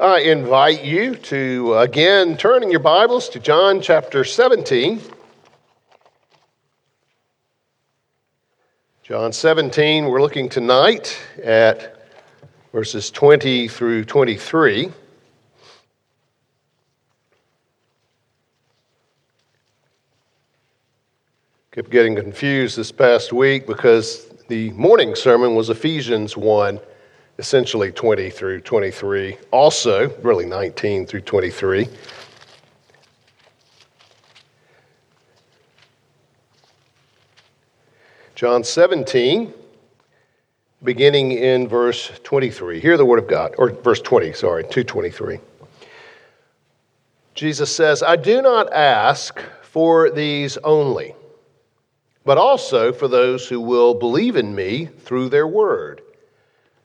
I invite you to again turn in your Bibles to John chapter 17. John 17, we're looking tonight at verses 20 through 23. Kept getting confused this past week because the morning sermon was Ephesians 1, essentially 20 through 23, also, really 19 through 23. John 17, beginning in verse 23. Hear the word of God, or verse 20, sorry, 223. Jesus says, I do not ask for these only but also for those who will believe in me through their word,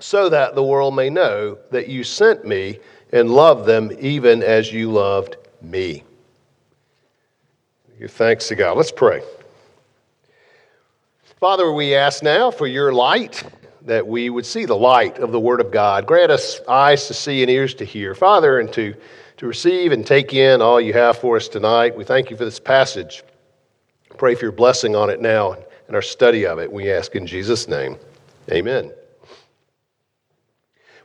so that the world may know that you sent me and love them even as you loved me. Give thanks to God. Let's pray. Father, we ask now for your light, that we would see the light of the Word of God. Grant us eyes to see and ears to hear, Father, and to, to receive and take in all you have for us tonight. We thank you for this passage. Pray for your blessing on it now and our study of it. We ask in Jesus' name. Amen.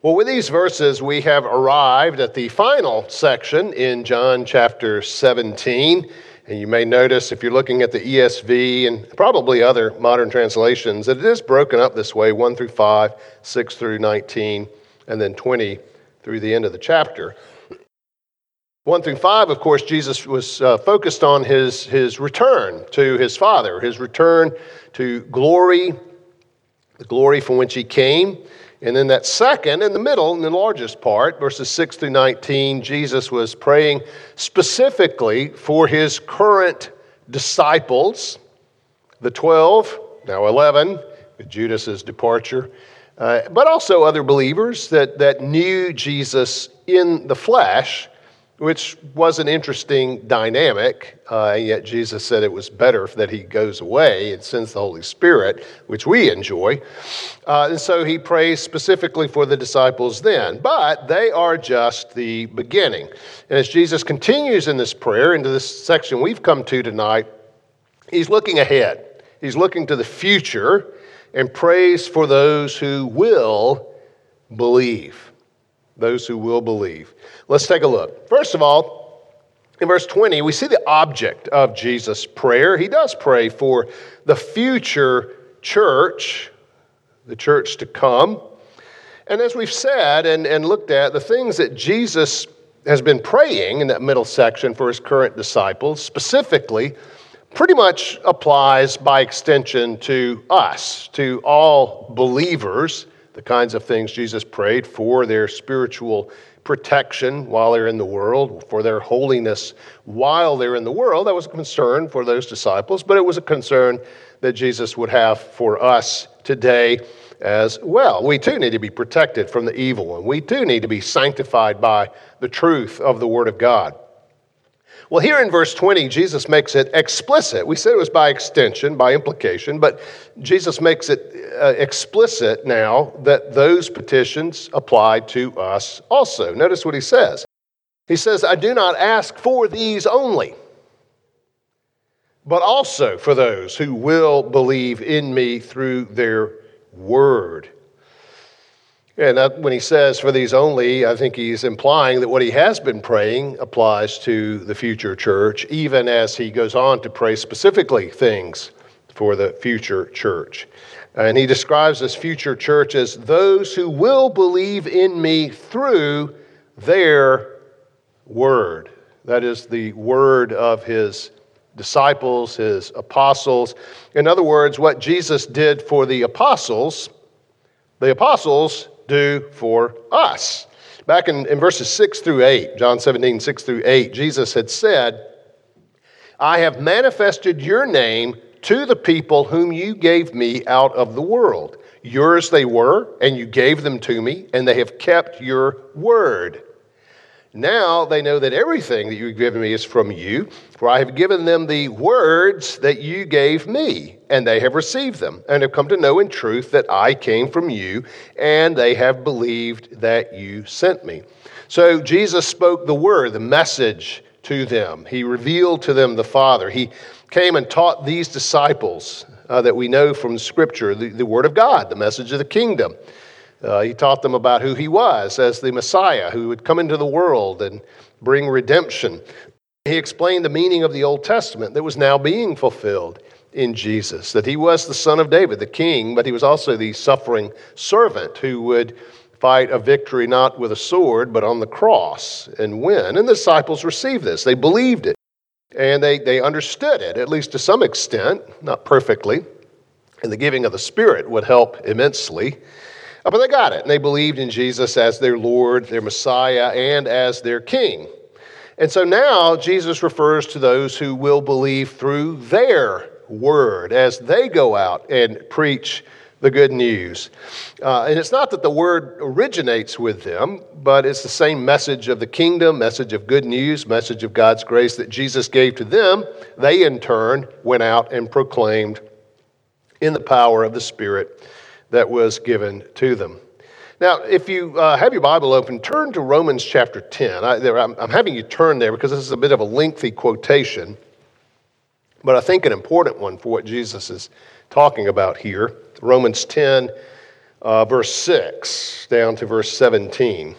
Well, with these verses, we have arrived at the final section in John chapter 17. And you may notice if you're looking at the ESV and probably other modern translations that it is broken up this way 1 through 5, 6 through 19, and then 20 through the end of the chapter. 1 through 5, of course, Jesus was uh, focused on his, his return to his Father, his return to glory, the glory from which he came. And then that second, in the middle, in the largest part, verses 6 through 19, Jesus was praying specifically for his current disciples, the 12, now 11, with Judas's departure, uh, but also other believers that, that knew Jesus in the flesh which was an interesting dynamic. Uh, yet Jesus said it was better that he goes away and sends the Holy Spirit, which we enjoy. Uh, and so he prays specifically for the disciples then. But they are just the beginning. And as Jesus continues in this prayer into this section we've come to tonight, he's looking ahead. He's looking to the future and prays for those who will believe those who will believe. Let's take a look. First of all, in verse 20, we see the object of Jesus' prayer. He does pray for the future church, the church to come. And as we've said and, and looked at, the things that Jesus has been praying in that middle section for his current disciples, specifically, pretty much applies by extension to us, to all believers the kinds of things Jesus prayed for their spiritual protection while they're in the world, for their holiness while they're in the world. That was a concern for those disciples, but it was a concern that Jesus would have for us today as well. We too need to be protected from the evil one. We too need to be sanctified by the truth of the Word of God. Well, here in verse 20, Jesus makes it explicit. We said it was by extension, by implication, but Jesus makes it uh, explicit now that those petitions apply to us also. Notice what he says. He says, I do not ask for these only, but also for those who will believe in me through their word. And when he says for these only, I think he's implying that what he has been praying applies to the future church, even as he goes on to pray specifically things for the future church. And he describes this future church as those who will believe in me through their word. That is the word of his disciples, his apostles. In other words, what Jesus did for the apostles, the apostles do for us. Back in, in verses 6 through 8, John 17, 6 through 8, Jesus had said, I have manifested your name to the people whom you gave me out of the world. Yours they were, and you gave them to me, and they have kept your word. Now they know that everything that you've given me is from you, for I have given them the words that you gave me, and they have received them, and have come to know in truth that I came from you, and they have believed that you sent me. So Jesus spoke the word, the message to them. He revealed to them the Father. He came and taught these disciples uh, that we know from Scripture the, the Word of God, the message of the kingdom. Uh, he taught them about who he was as the Messiah who would come into the world and bring redemption. He explained the meaning of the Old Testament that was now being fulfilled in Jesus, that he was the Son of David, the King, but he was also the suffering servant who would fight a victory not with a sword, but on the cross and win. And the disciples received this, they believed it, and they, they understood it, at least to some extent, not perfectly. And the giving of the Spirit would help immensely. Uh, but they got it, and they believed in Jesus as their Lord, their Messiah, and as their King. And so now Jesus refers to those who will believe through their word as they go out and preach the good news. Uh, and it's not that the word originates with them, but it's the same message of the kingdom, message of good news, message of God's grace that Jesus gave to them. They, in turn, went out and proclaimed in the power of the Spirit that was given to them. Now, if you uh, have your Bible open, turn to Romans chapter 10. I, am having you turn there because this is a bit of a lengthy quotation, but I think an important one for what Jesus is talking about here. Romans 10, uh, verse 6, down to verse 17.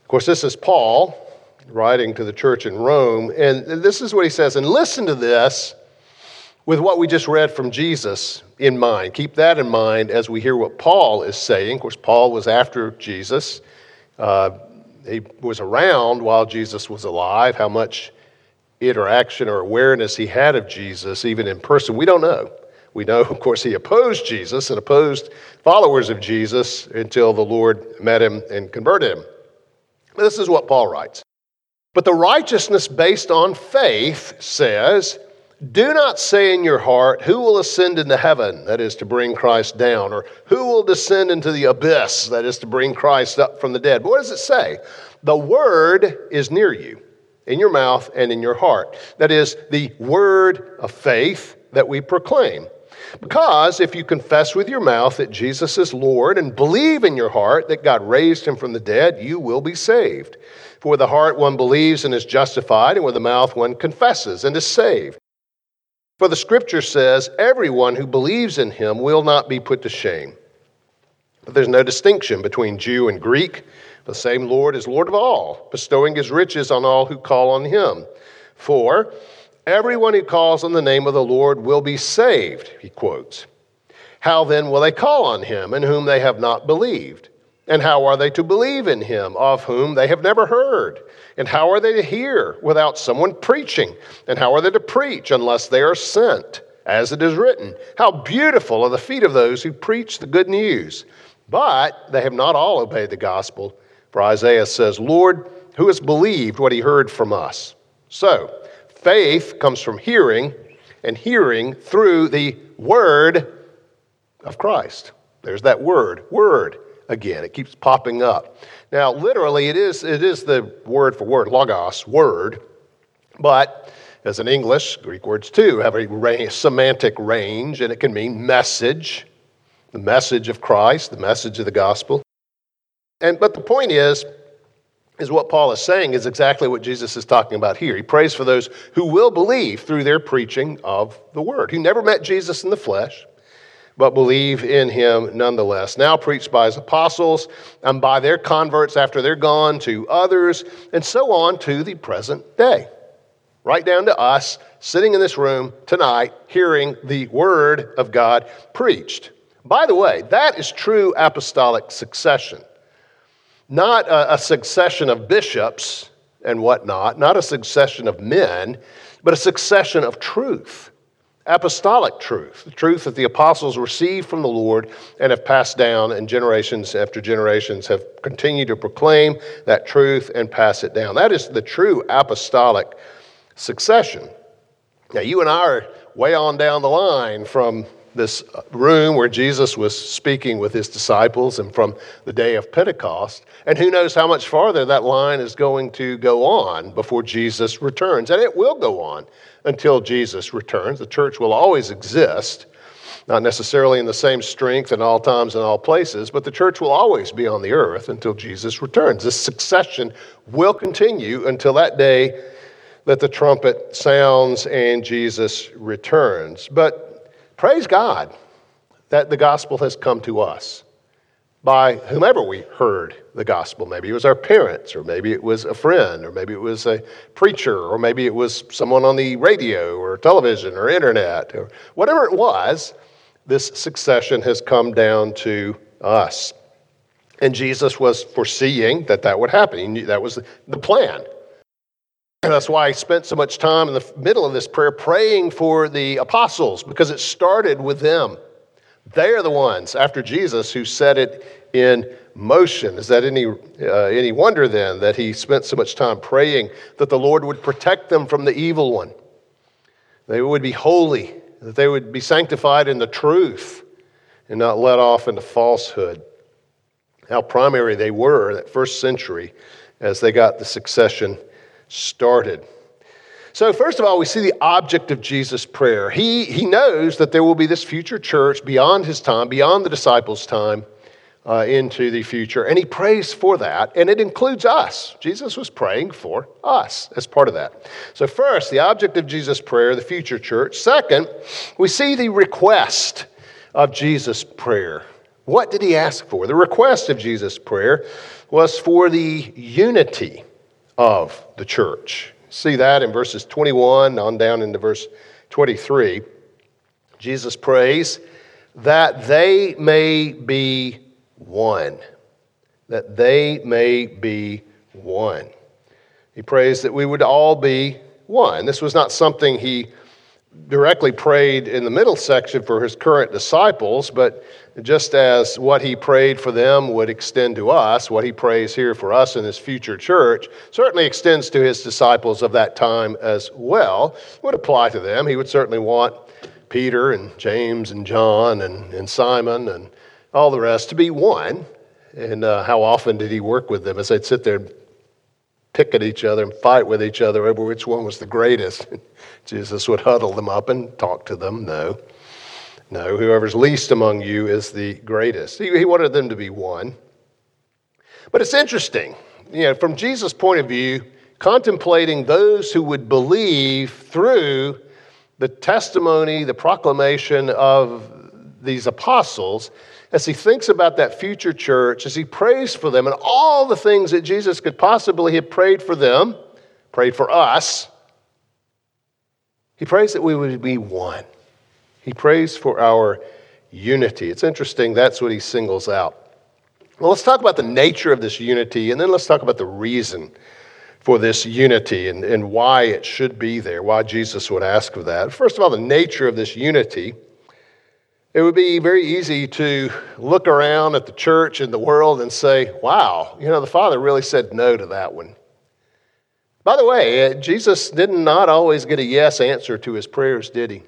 Of course, this is Paul writing to the church in Rome, and this is what he says. And listen to this with what we just read from Jesus in mind. Keep that in mind as we hear what Paul is saying. Of course, Paul was after Jesus. Uh, he was around while Jesus was alive. How much interaction or awareness he had of Jesus, even in person, we don't know. We know, of course, he opposed Jesus and opposed followers of Jesus until the Lord met him and converted him. But This is what Paul writes. But the righteousness based on faith says, do not say in your heart, Who will ascend into heaven, that is to bring Christ down, or who will descend into the abyss, that is to bring Christ up from the dead. But what does it say? The word is near you, in your mouth and in your heart. That is the word of faith that we proclaim. Because if you confess with your mouth that Jesus is Lord and believe in your heart that God raised him from the dead, you will be saved. For with the heart one believes and is justified, and with the mouth one confesses and is saved. For the scripture says, everyone who believes in him will not be put to shame. But there's no distinction between Jew and Greek. The same Lord is Lord of all, bestowing his riches on all who call on him. For everyone who calls on the name of the Lord will be saved, he quotes. How then will they call on him in whom they have not believed? And how are they to believe in him of whom they have never heard? And how are they to hear without someone preaching? And how are they to preach unless they are sent? As it is written, How beautiful are the feet of those who preach the good news! But they have not all obeyed the gospel. For Isaiah says, Lord, who has believed what he heard from us? So, faith comes from hearing, and hearing through the word of Christ. There's that word, word again. It keeps popping up. Now, literally, it is, it is the word for word, logos, word, but as in English, Greek words too have a range, semantic range, and it can mean message, the message of Christ, the message of the gospel. And, but the point is, is what Paul is saying is exactly what Jesus is talking about here. He prays for those who will believe through their preaching of the word, who never met Jesus in the flesh, but believe in him nonetheless. Now preached by his apostles and by their converts after they're gone to others, and so on to the present day. Right down to us sitting in this room tonight hearing the word of God preached. By the way, that is true apostolic succession. Not a, a succession of bishops and whatnot, not a succession of men, but a succession of truth apostolic truth, the truth that the apostles received from the Lord and have passed down, and generations after generations have continued to proclaim that truth and pass it down. That is the true apostolic succession. Now, you and I are way on down the line from this room where Jesus was speaking with his disciples and from the day of Pentecost. And who knows how much farther that line is going to go on before Jesus returns. And it will go on until Jesus returns. The church will always exist, not necessarily in the same strength in all times and all places, but the church will always be on the earth until Jesus returns. This succession will continue until that day that the trumpet sounds and Jesus returns. But Praise God that the gospel has come to us by whomever we heard the gospel. Maybe it was our parents, or maybe it was a friend, or maybe it was a preacher, or maybe it was someone on the radio, or television, or internet, or whatever it was. This succession has come down to us. And Jesus was foreseeing that that would happen. That was the plan. And that's why I spent so much time in the middle of this prayer praying for the apostles, because it started with them. They are the ones, after Jesus, who set it in motion. Is that any, uh, any wonder then that he spent so much time praying that the Lord would protect them from the evil one? They would be holy, that they would be sanctified in the truth and not let off into falsehood. How primary they were in that first century as they got the succession started. So, first of all, we see the object of Jesus' prayer. He, he knows that there will be this future church beyond his time, beyond the disciples' time, uh, into the future. And he prays for that, and it includes us. Jesus was praying for us as part of that. So, first, the object of Jesus' prayer, the future church. Second, we see the request of Jesus' prayer. What did he ask for? The request of Jesus' prayer was for the unity of the church. See that in verses 21 on down into verse 23. Jesus prays that they may be one. That they may be one. He prays that we would all be one. This was not something he directly prayed in the middle section for his current disciples, but just as what he prayed for them would extend to us, what he prays here for us in his future church certainly extends to his disciples of that time as well. Would apply to them. He would certainly want Peter and James and John and, and Simon and all the rest to be one. And uh, how often did he work with them as they'd sit there pick at each other and fight with each other over which one was the greatest. Jesus would huddle them up and talk to them. No. No, whoever's least among you is the greatest. He, he wanted them to be one. But it's interesting, you know, from Jesus' point of view, contemplating those who would believe through the testimony, the proclamation of these apostles, as he thinks about that future church, as he prays for them and all the things that Jesus could possibly have prayed for them, prayed for us, he prays that we would be one. He prays for our unity. It's interesting, that's what he singles out. Well, let's talk about the nature of this unity, and then let's talk about the reason for this unity and, and why it should be there, why Jesus would ask for that. First of all, the nature of this unity. It would be very easy to look around at the church and the world and say, wow, you know, the Father really said no to that one. By the way, uh, Jesus did not always get a yes answer to his prayers, did he?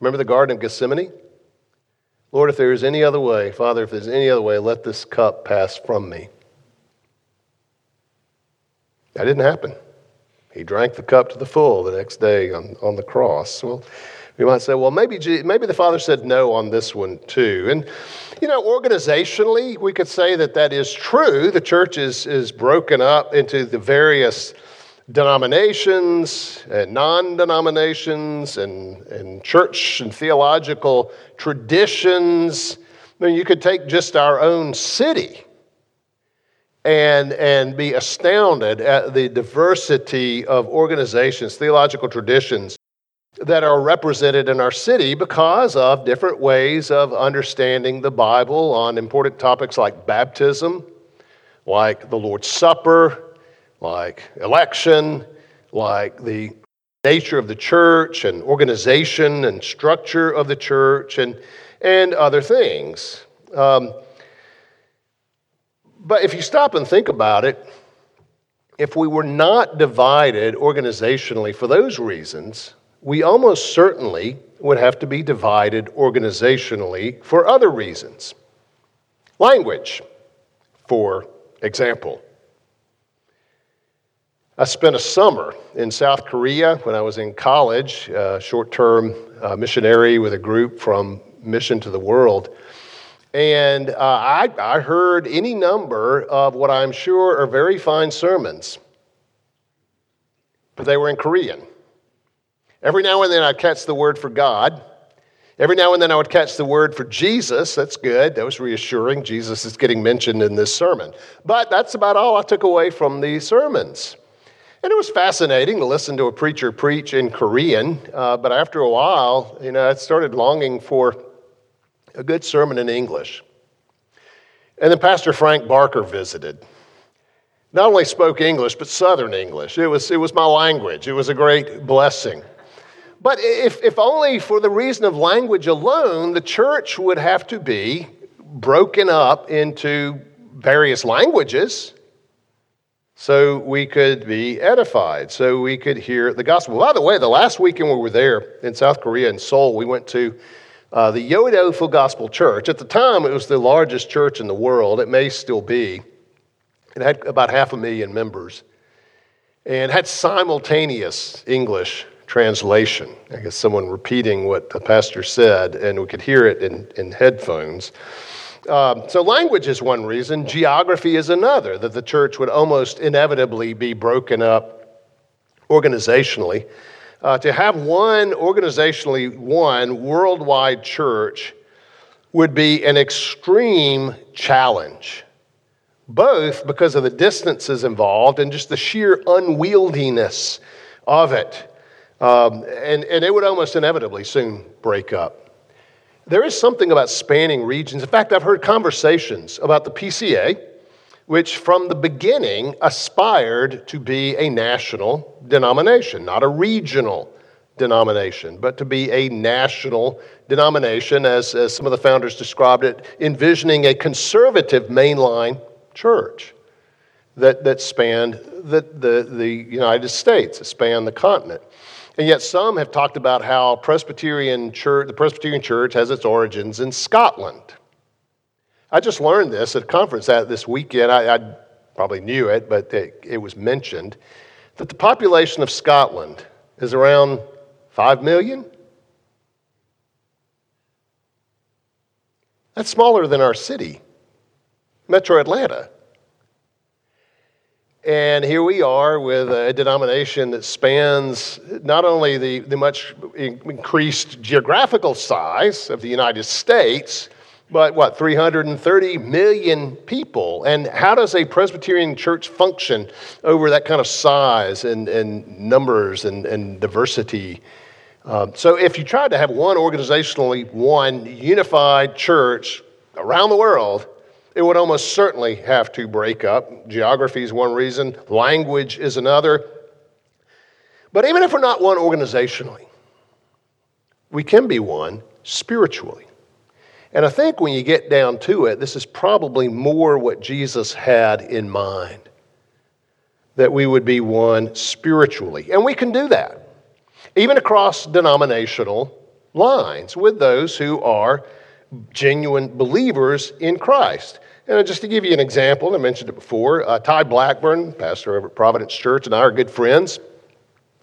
Remember the Garden of Gethsemane? Lord, if there is any other way, Father, if there's any other way, let this cup pass from me. That didn't happen. He drank the cup to the full the next day on, on the cross. Well, we might say, well, maybe, maybe the Father said no on this one too. And, you know, organizationally, we could say that that is true. The church is, is broken up into the various denominations and non denominations and, and church and theological traditions. I mean, you could take just our own city and, and be astounded at the diversity of organizations, theological traditions that are represented in our city because of different ways of understanding the Bible on important topics like baptism, like the Lord's Supper, like election, like the nature of the church and organization and structure of the church and, and other things. Um, but if you stop and think about it, if we were not divided organizationally for those reasons, we almost certainly would have to be divided organizationally for other reasons. Language, for example. I spent a summer in South Korea when I was in college, uh, short term uh, missionary with a group from Mission to the World. And uh, I, I heard any number of what I'm sure are very fine sermons, but they were in Korean. Every now and then I'd catch the word for God. Every now and then I would catch the word for Jesus. That's good. That was reassuring. Jesus is getting mentioned in this sermon. But that's about all I took away from the sermons. And it was fascinating to listen to a preacher preach in Korean. Uh, but after a while, you know, I started longing for a good sermon in English. And then Pastor Frank Barker visited. Not only spoke English, but Southern English. It was, it was my language. It was a great blessing. But if, if only for the reason of language alone, the church would have to be broken up into various languages so we could be edified, so we could hear the gospel. By the way, the last weekend we were there in South Korea in Seoul, we went to uh, the Yoido Full Gospel Church. At the time, it was the largest church in the world. It may still be. It had about half a million members and had simultaneous English translation. I guess someone repeating what the pastor said, and we could hear it in, in headphones. Um, so, language is one reason, geography is another, that the church would almost inevitably be broken up organizationally. Uh, to have one organizationally one worldwide church would be an extreme challenge, both because of the distances involved and just the sheer unwieldiness of it. Um, and, and it would almost inevitably soon break up. There is something about spanning regions. In fact, I've heard conversations about the PCA, which from the beginning aspired to be a national denomination, not a regional denomination, but to be a national denomination, as, as some of the founders described it, envisioning a conservative mainline church that, that spanned the, the, the United States, that spanned the continent. And yet, some have talked about how Presbyterian church, the Presbyterian Church has its origins in Scotland. I just learned this at a conference this weekend. I, I probably knew it, but it, it was mentioned that the population of Scotland is around 5 million. That's smaller than our city, Metro Atlanta. And here we are with a denomination that spans not only the, the much increased geographical size of the United States, but what, 330 million people? And how does a Presbyterian church function over that kind of size and, and numbers and, and diversity? Um, so, if you tried to have one organizationally, one unified church around the world, it would almost certainly have to break up. Geography is one reason, language is another. But even if we're not one organizationally, we can be one spiritually. And I think when you get down to it, this is probably more what Jesus had in mind that we would be one spiritually. And we can do that, even across denominational lines with those who are genuine believers in Christ. And just to give you an example, I mentioned it before, uh, Ty Blackburn, pastor over at Providence Church, and I are good friends.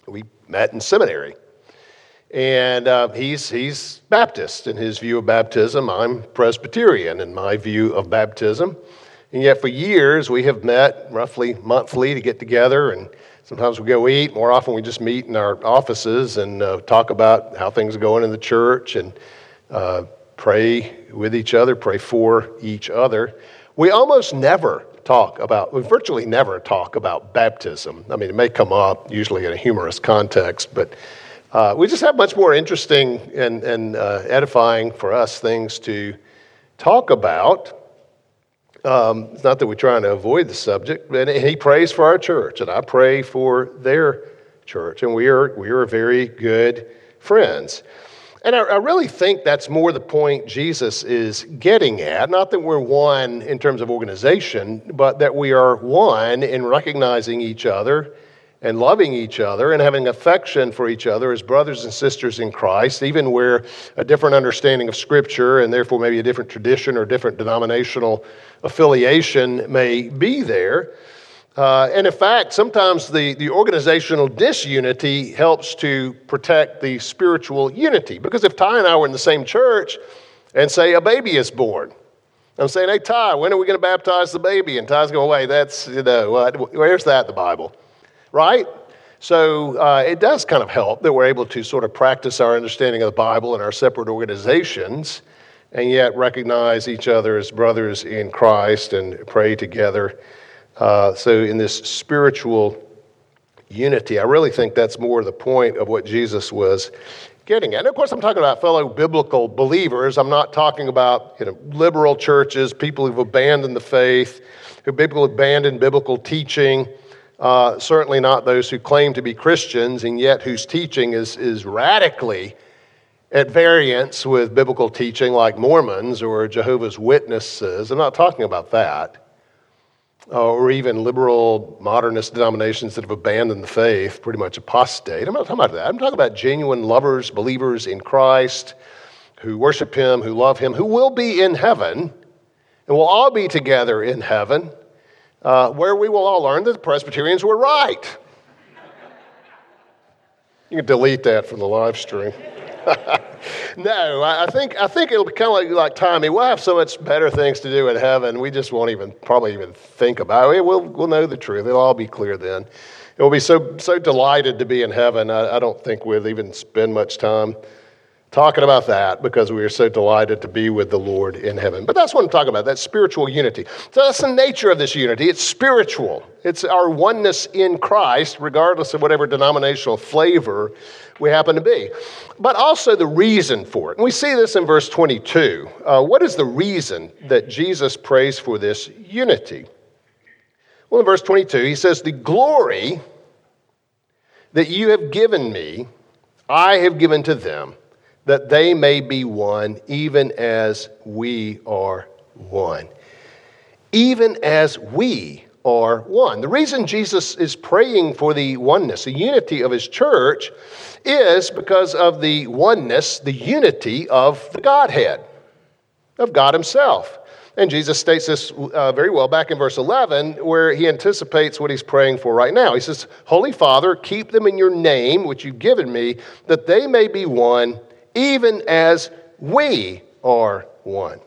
We met in seminary. And uh, he's, he's Baptist in his view of baptism. I'm Presbyterian in my view of baptism. And yet, for years, we have met roughly monthly to get together, and sometimes we go eat. More often, we just meet in our offices and uh, talk about how things are going in the church and uh, pray with each other, pray for each other. We almost never talk about, we virtually never talk about baptism. I mean, it may come up usually in a humorous context, but uh, we just have much more interesting and, and uh, edifying for us things to talk about. Um, it's not that we're trying to avoid the subject, but he prays for our church, and I pray for their church, and we are, we are very good friends. And I, I, really think that's more the point Jesus is getting at. Not that we're one in terms of organization, but that we are one in recognizing each other and loving each other and having affection for each other as brothers and sisters in Christ, even where a different understanding of Scripture and therefore maybe a different tradition or different denominational affiliation may be there. Uh, and in fact, sometimes the, the organizational disunity helps to protect the spiritual unity. Because if Ty and I were in the same church and say a baby is born, I'm saying, hey, Ty, when are we going to baptize the baby? And Ty's going, wait, that's, you know, where's that in the Bible? Right? So uh, it does kind of help that we're able to sort of practice our understanding of the Bible in our separate organizations and yet recognize each other as brothers in Christ and pray together uh, so, in this spiritual unity, I really think that's more the point of what Jesus was getting at. And of course, I'm talking about fellow biblical believers. I'm not talking about you know, liberal churches, people who've abandoned the faith, who people abandoned biblical teaching. Uh, certainly not those who claim to be Christians and yet whose teaching is, is radically at variance with biblical teaching, like Mormons or Jehovah's Witnesses. I'm not talking about that. Uh, or even liberal modernist denominations that have abandoned the faith, pretty much apostate. I'm not talking about that. I'm talking about genuine lovers, believers in Christ, who worship Him, who love Him, who will be in heaven, and we'll all be together in heaven, uh, where we will all learn that the Presbyterians were right. You can delete that from the live stream. no, I think I think it'll be kind of like, like Tommy. We'll have so much better things to do in heaven. We just won't even probably even think about it. We'll we'll know the truth. It'll all be clear then. We'll be so so delighted to be in heaven. I, I don't think we'll even spend much time talking about that because we are so delighted to be with the Lord in heaven. But that's what I'm talking about, that spiritual unity. So that's the nature of this unity. It's spiritual, it's our oneness in Christ, regardless of whatever denominational flavor we happen to be. But also the reason for it. And we see this in verse 22. Uh, what is the reason that Jesus prays for this unity? Well, in verse 22, he says, The glory that you have given me, I have given to them that they may be one, even as we are one. Even as we are one. The reason Jesus is praying for the oneness, the unity of his church, is because of the oneness, the unity of the Godhead, of God Himself. And Jesus states this uh, very well back in verse 11, where he anticipates what he's praying for right now. He says, Holy Father, keep them in your name, which you've given me, that they may be one even as we are one.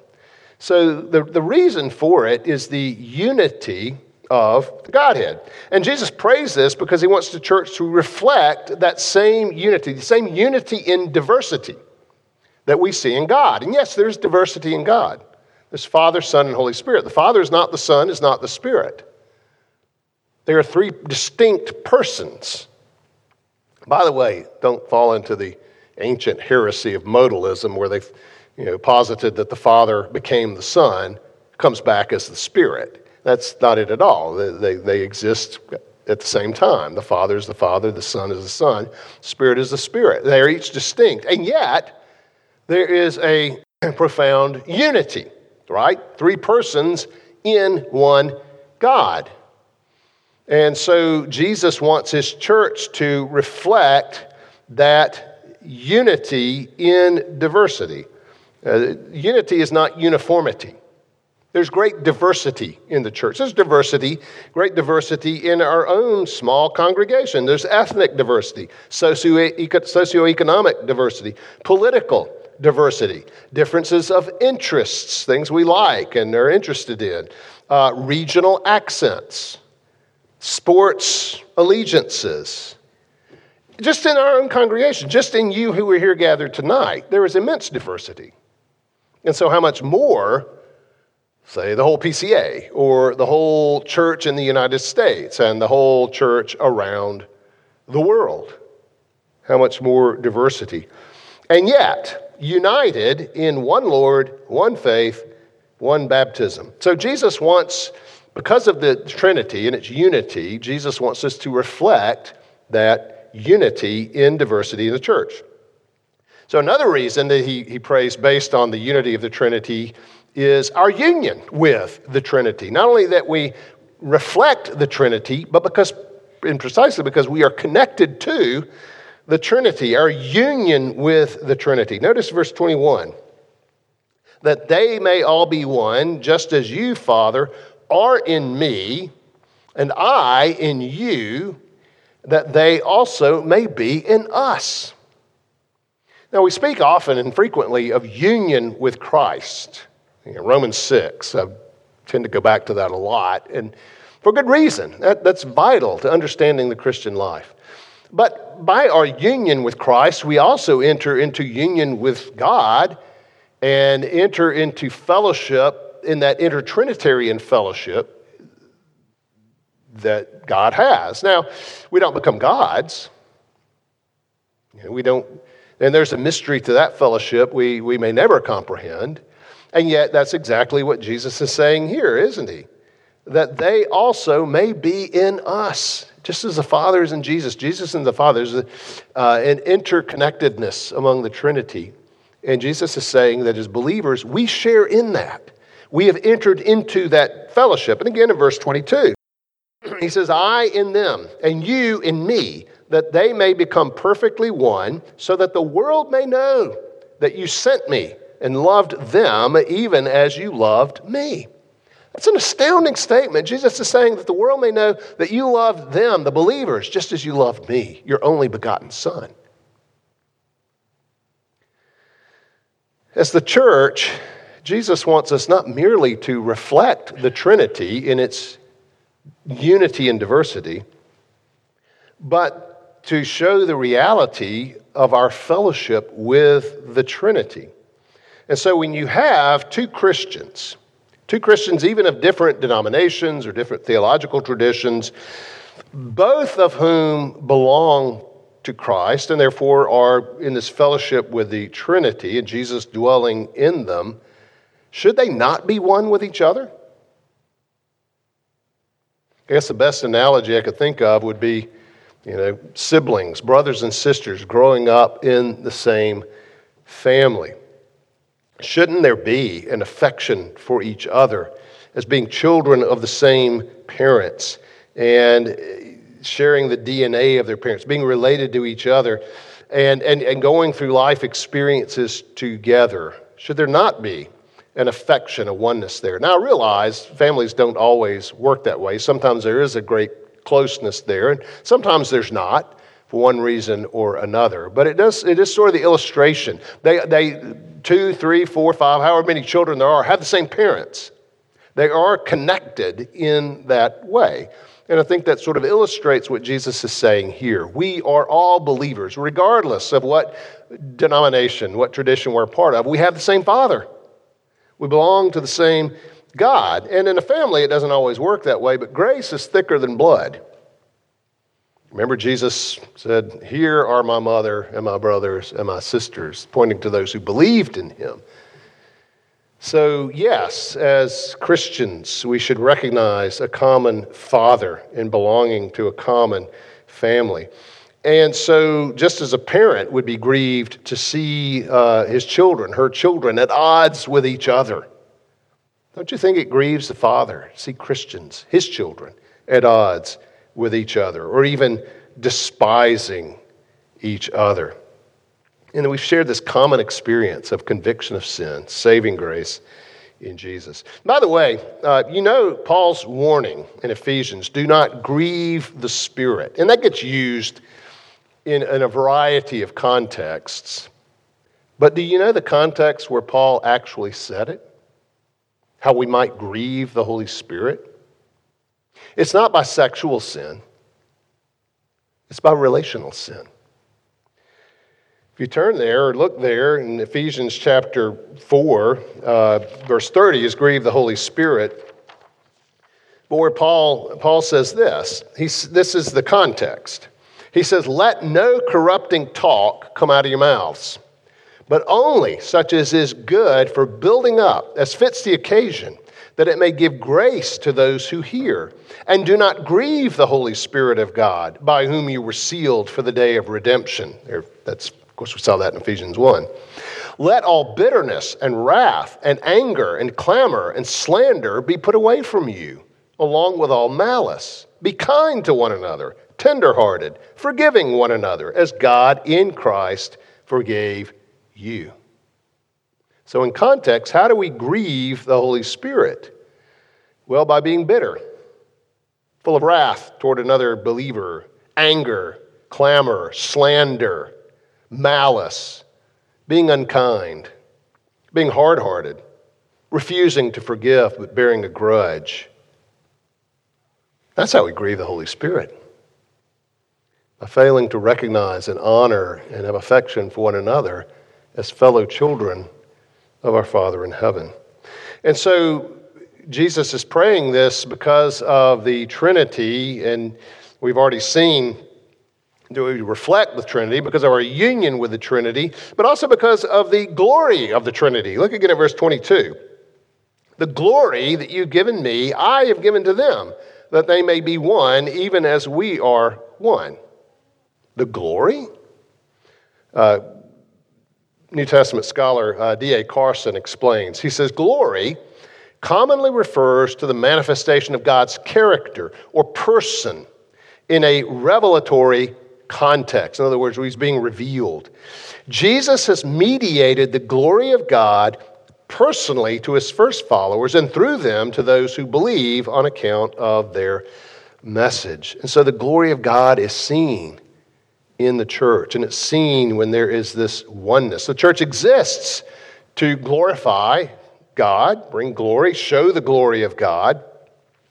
So the, the reason for it is the unity of the Godhead. And Jesus prays this because he wants the church to reflect that same unity, the same unity in diversity that we see in God. And yes, there's diversity in God. There's Father, Son, and Holy Spirit. The Father is not the Son, is not the Spirit. There are three distinct persons. By the way, don't fall into the ancient heresy of modalism where they've you know, posited that the Father became the Son, comes back as the Spirit. That's not it at all. They, they, they exist at the same time. The Father is the Father, the Son is the Son, Spirit is the Spirit. They are each distinct. And yet, there is a profound unity, right? Three persons in one God. And so Jesus wants his church to reflect that unity in diversity. Uh, unity is not uniformity. There's great diversity in the church. There's diversity, great diversity in our own small congregation. There's ethnic diversity, socioeconomic diversity, political diversity, differences of interests, things we like and are interested in, uh, regional accents, sports allegiances, just in our own congregation, just in you who are here gathered tonight, there is immense diversity. And so, how much more, say, the whole PCA or the whole church in the United States and the whole church around the world? How much more diversity? And yet, united in one Lord, one faith, one baptism. So, Jesus wants, because of the Trinity and its unity, Jesus wants us to reflect that unity in diversity in the church. So, another reason that he, he prays based on the unity of the Trinity is our union with the Trinity. Not only that we reflect the Trinity, but because, and precisely because we are connected to the Trinity, our union with the Trinity. Notice verse 21 that they may all be one, just as you, Father, are in me, and I in you, that they also may be in us. Now, we speak often and frequently of union with Christ. Know, Romans 6, I tend to go back to that a lot, and for good reason. That, that's vital to understanding the Christian life. But by our union with Christ, we also enter into union with God and enter into fellowship in that intertrinitarian fellowship that God has. Now, we don't become gods. we don't, and there's a mystery to that fellowship we, we may never comprehend. And yet, that's exactly what Jesus is saying here, isn't he? That they also may be in us just as the Father is in Jesus, Jesus and the Father, there's uh, an interconnectedness among the Trinity. And Jesus is saying that as believers, we share in that. We have entered into that fellowship. And again in verse 22, he says, I in them, and you in me, that they may become perfectly one, so that the world may know that you sent me and loved them even as you loved me. That's an astounding statement. Jesus is saying that the world may know that you love them, the believers, just as you loved me, your only begotten Son. As the church, Jesus wants us not merely to reflect the Trinity in its unity and diversity, but to show the reality of our fellowship with the Trinity. And so when you have two Christians, Two Christians, even of different denominations or different theological traditions, both of whom belong to Christ and therefore are in this fellowship with the Trinity and Jesus dwelling in them, should they not be one with each other? I guess the best analogy I could think of would be, you know, siblings, brothers and sisters growing up in the same family. Shouldn't there be an affection for each other as being children of the same parents and eh, sharing the DNA of their parents, being related to each other, and, and, and going through life experiences together? Should there not be an affection, a oneness there? Now, I realize families don't always work that way. Sometimes there is a great closeness there, and sometimes there's not for one reason or another. But it does it is sort of the illustration. They they two, three, four, five, however many children there are, have the same parents. They are connected in that way. And I think that sort of illustrates what Jesus is saying here. We are all believers, regardless of what denomination, what tradition we're a part of. We have the same Father. We belong to the same God. And in a family, it doesn't always work that way, but grace is thicker than blood. Remember, Jesus said, Here are my mother and my brothers and my sisters, pointing to those who believed in him. So, yes, as Christians, we should recognize a common father in belonging to a common family. And so, just as a parent would be grieved to see uh, his children, her children, at odds with each other, don't you think it grieves the father to see Christians, his children, at odds with each other or even despising each other. And we've shared this common experience of conviction of sin, saving grace in Jesus. By the way, uh, you know Paul's warning in Ephesians do not grieve the Spirit. And that gets used in, in a variety of contexts. But do you know the context where Paul actually said it? How we might grieve the Holy Spirit? It's not by sexual sin, it's by relational sin. If you turn there or look there in Ephesians chapter 4, uh, verse 30 is grieve the Holy Spirit. But where Paul, Paul says this, he's, this is the context. He says, Let no corrupting talk come out of your mouths, but only such as is good for building up, as fits the occasion that it may give grace to those who hear. And do not grieve the Holy Spirit of God, by whom you were sealed for the day of redemption. That's, of course, we saw that in Ephesians 1. Let all bitterness and wrath and anger and clamor and slander be put away from you, along with all malice. Be kind to one another, tenderhearted, forgiving one another, as God in Christ forgave you. So, in context, how do we grieve the Holy Spirit? Well, by being bitter, full of wrath toward another believer, anger, clamor, slander, malice, being unkind, being hard hearted, refusing to forgive but bearing a grudge. That's how we grieve the Holy Spirit. By failing to recognize and honor and have affection for one another as fellow children of our Father in heaven. And so Jesus is praying this because of the Trinity, and we've already seen do we reflect the Trinity because of our union with the Trinity, but also because of the glory of the Trinity. Look again at verse 22. The glory that you've given me, I have given to them, that they may be one, even as we are one. The glory? Uh, New Testament scholar uh, D.A. Carson explains. He says, Glory commonly refers to the manifestation of God's character or person in a revelatory context. In other words, he's being revealed. Jesus has mediated the glory of God personally to his first followers and through them to those who believe on account of their message. And so the glory of God is seen in the church, and it's seen when there is this oneness. The church exists to glorify God, bring glory, show the glory of God.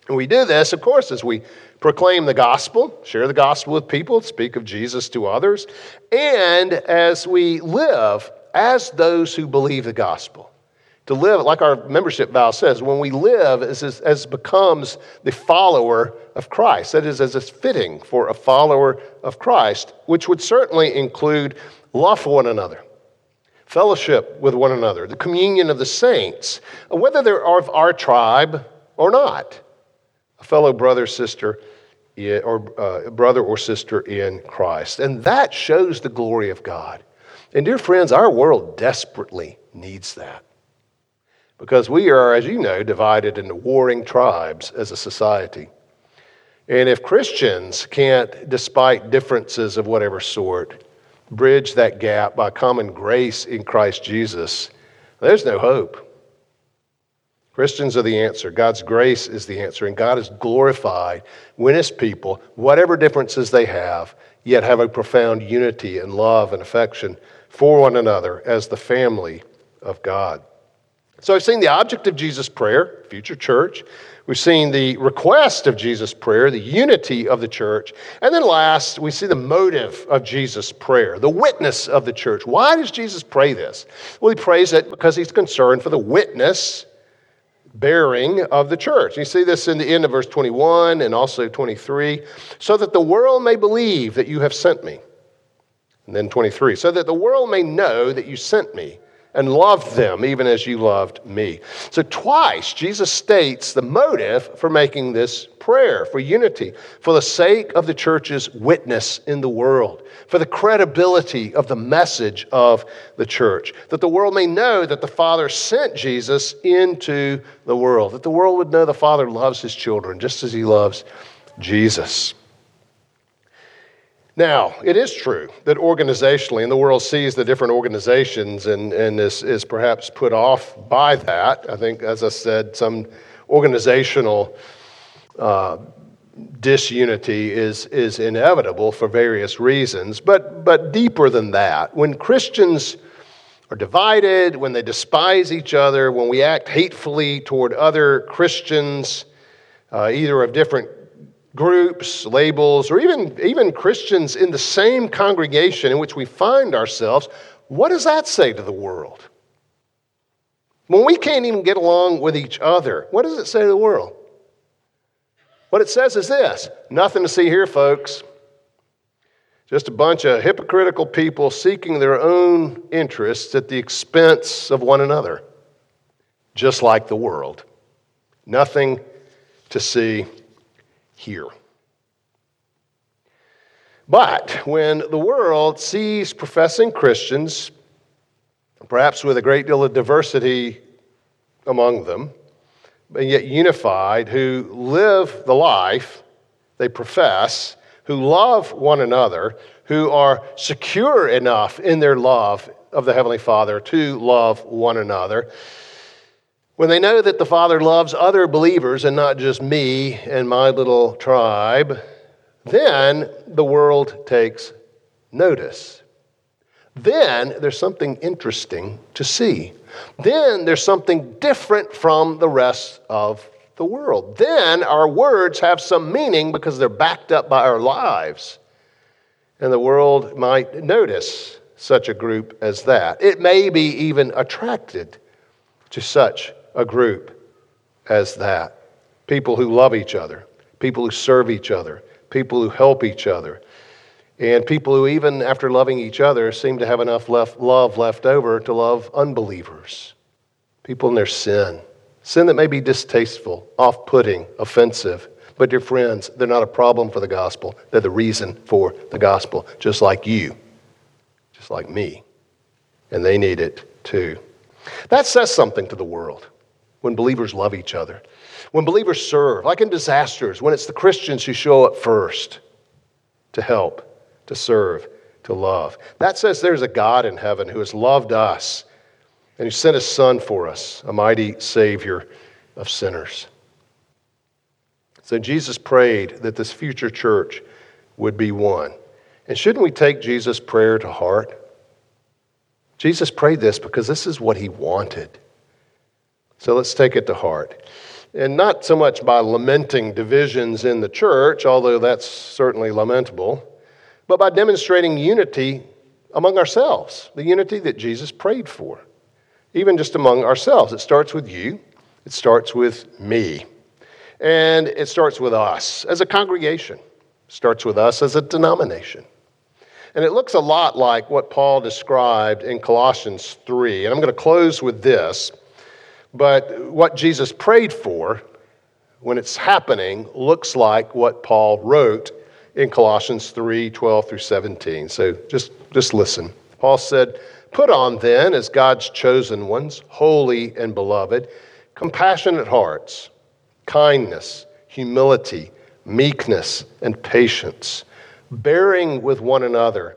And we do this, of course, as we proclaim the gospel, share the gospel with people, speak of Jesus to others, and as we live as those who believe the gospel. To live, like our membership vow says, when we live as, as, becomes the follower of Christ. That is, as is fitting for a follower of Christ, which would certainly include love for one another, fellowship with one another, the communion of the saints, whether they're of our tribe or not, a fellow brother, sister, or uh, brother or sister in Christ. And that shows the glory of God. And dear friends, our world desperately needs that. Because we are, as you know, divided into warring tribes as a society. And if Christians can't, despite differences of whatever sort, bridge that gap by common grace in Christ Jesus, there's no hope. Christians are the answer. God's grace is the answer. And God is glorified when His people, whatever differences they have, yet have a profound unity and love and affection for one another as the family of God. So I've seen the object of Jesus' prayer, future church. We've seen the request of Jesus' prayer, the unity of the church. And then last, we see the motive of Jesus' prayer, the witness of the church. Why does Jesus pray this? Well, he prays it because he's concerned for the witness bearing of the church. You see this in the end of verse 21 and also 23. So that the world may believe that you have sent me. And then 23. So that the world may know that you sent me and loved them even as you loved me. So, twice Jesus states the motive for making this prayer for unity, for the sake of the church's witness in the world, for the credibility of the message of the church, that the world may know that the Father sent Jesus into the world, that the world would know the Father loves his children just as he loves Jesus. Now, it is true that organizationally, and the world sees the different organizations and, and is, is perhaps put off by that. I think, as I said, some organizational uh, disunity is, is inevitable for various reasons. But, but deeper than that, when Christians are divided, when they despise each other, when we act hatefully toward other Christians, uh, either of different groups, labels, or even, even Christians in the same congregation in which we find ourselves, what does that say to the world? When we can't even get along with each other, what does it say to the world? What it says is this nothing to see here, folks. Just a bunch of hypocritical people seeking their own interests at the expense of one another, just like the world. Nothing to see here. But when the world sees professing Christians, perhaps with a great deal of diversity among them, but yet unified, who live the life they profess, who love one another, who are secure enough in their love of the Heavenly Father to love one another, when they know that the Father loves other believers and not just me and my little tribe, then the world takes notice. Then there's something interesting to see. Then there's something different from the rest of the world. Then our words have some meaning because they're backed up by our lives. And the world might notice such a group as that. It may be even attracted to such a group as that. People who love each other, people who serve each other, people who help each other, and people who, even after loving each other, seem to have enough left, love left over to love unbelievers, people in their sin. Sin that may be distasteful, off putting, offensive. But, dear friends, they're not a problem for the gospel. They're the reason for the gospel, just like you, just like me. And they need it too. That says something to the world when believers love each other, when believers serve, like in disasters, when it's the Christians who show up first to help, to serve, to love. That says there's a God in heaven who has loved us and who sent his Son for us, a mighty Savior of sinners. So Jesus prayed that this future church would be one. And shouldn't we take Jesus' prayer to heart? Jesus prayed this because this is what he wanted. So let's take it to heart. And not so much by lamenting divisions in the church, although that's certainly lamentable, but by demonstrating unity among ourselves, the unity that Jesus prayed for, even just among ourselves. It starts with you, it starts with me, and it starts with us as a congregation, it starts with us as a denomination. And it looks a lot like what Paul described in Colossians 3. And I'm going to close with this. But what Jesus prayed for when it's happening looks like what Paul wrote in Colossians 3 12 through 17. So just, just listen. Paul said, Put on then, as God's chosen ones, holy and beloved, compassionate hearts, kindness, humility, meekness, and patience, bearing with one another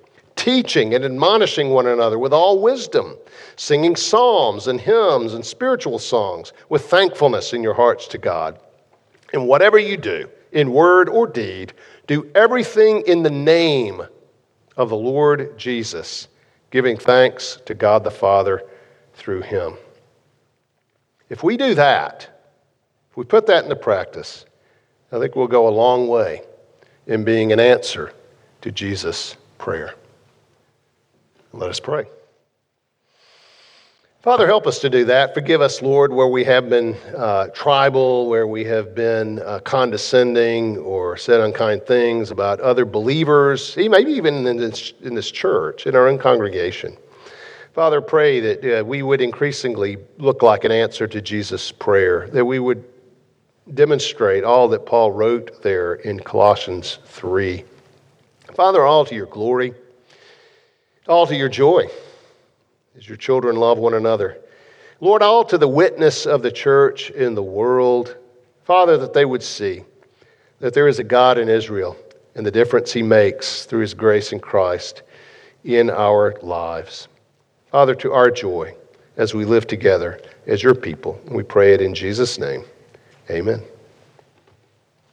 teaching and admonishing one another with all wisdom, singing psalms and hymns and spiritual songs with thankfulness in your hearts to God. And whatever you do, in word or deed, do everything in the name of the Lord Jesus, giving thanks to God the Father through him. If we do that, if we put that into practice, I think we'll go a long way in being an answer to Jesus' prayer. Let us pray. Father, help us to do that. Forgive us, Lord, where we have been uh, tribal, where we have been uh, condescending or said unkind things about other believers, maybe even in this, in this church, in our own congregation. Father, pray that uh, we would increasingly look like an answer to Jesus' prayer, that we would demonstrate all that Paul wrote there in Colossians 3. Father, all to your glory all to your joy as your children love one another. Lord, all to the witness of the church in the world. Father, that they would see that there is a God in Israel and the difference he makes through his grace in Christ in our lives. Father, to our joy as we live together as your people. We pray it in Jesus' name. Amen.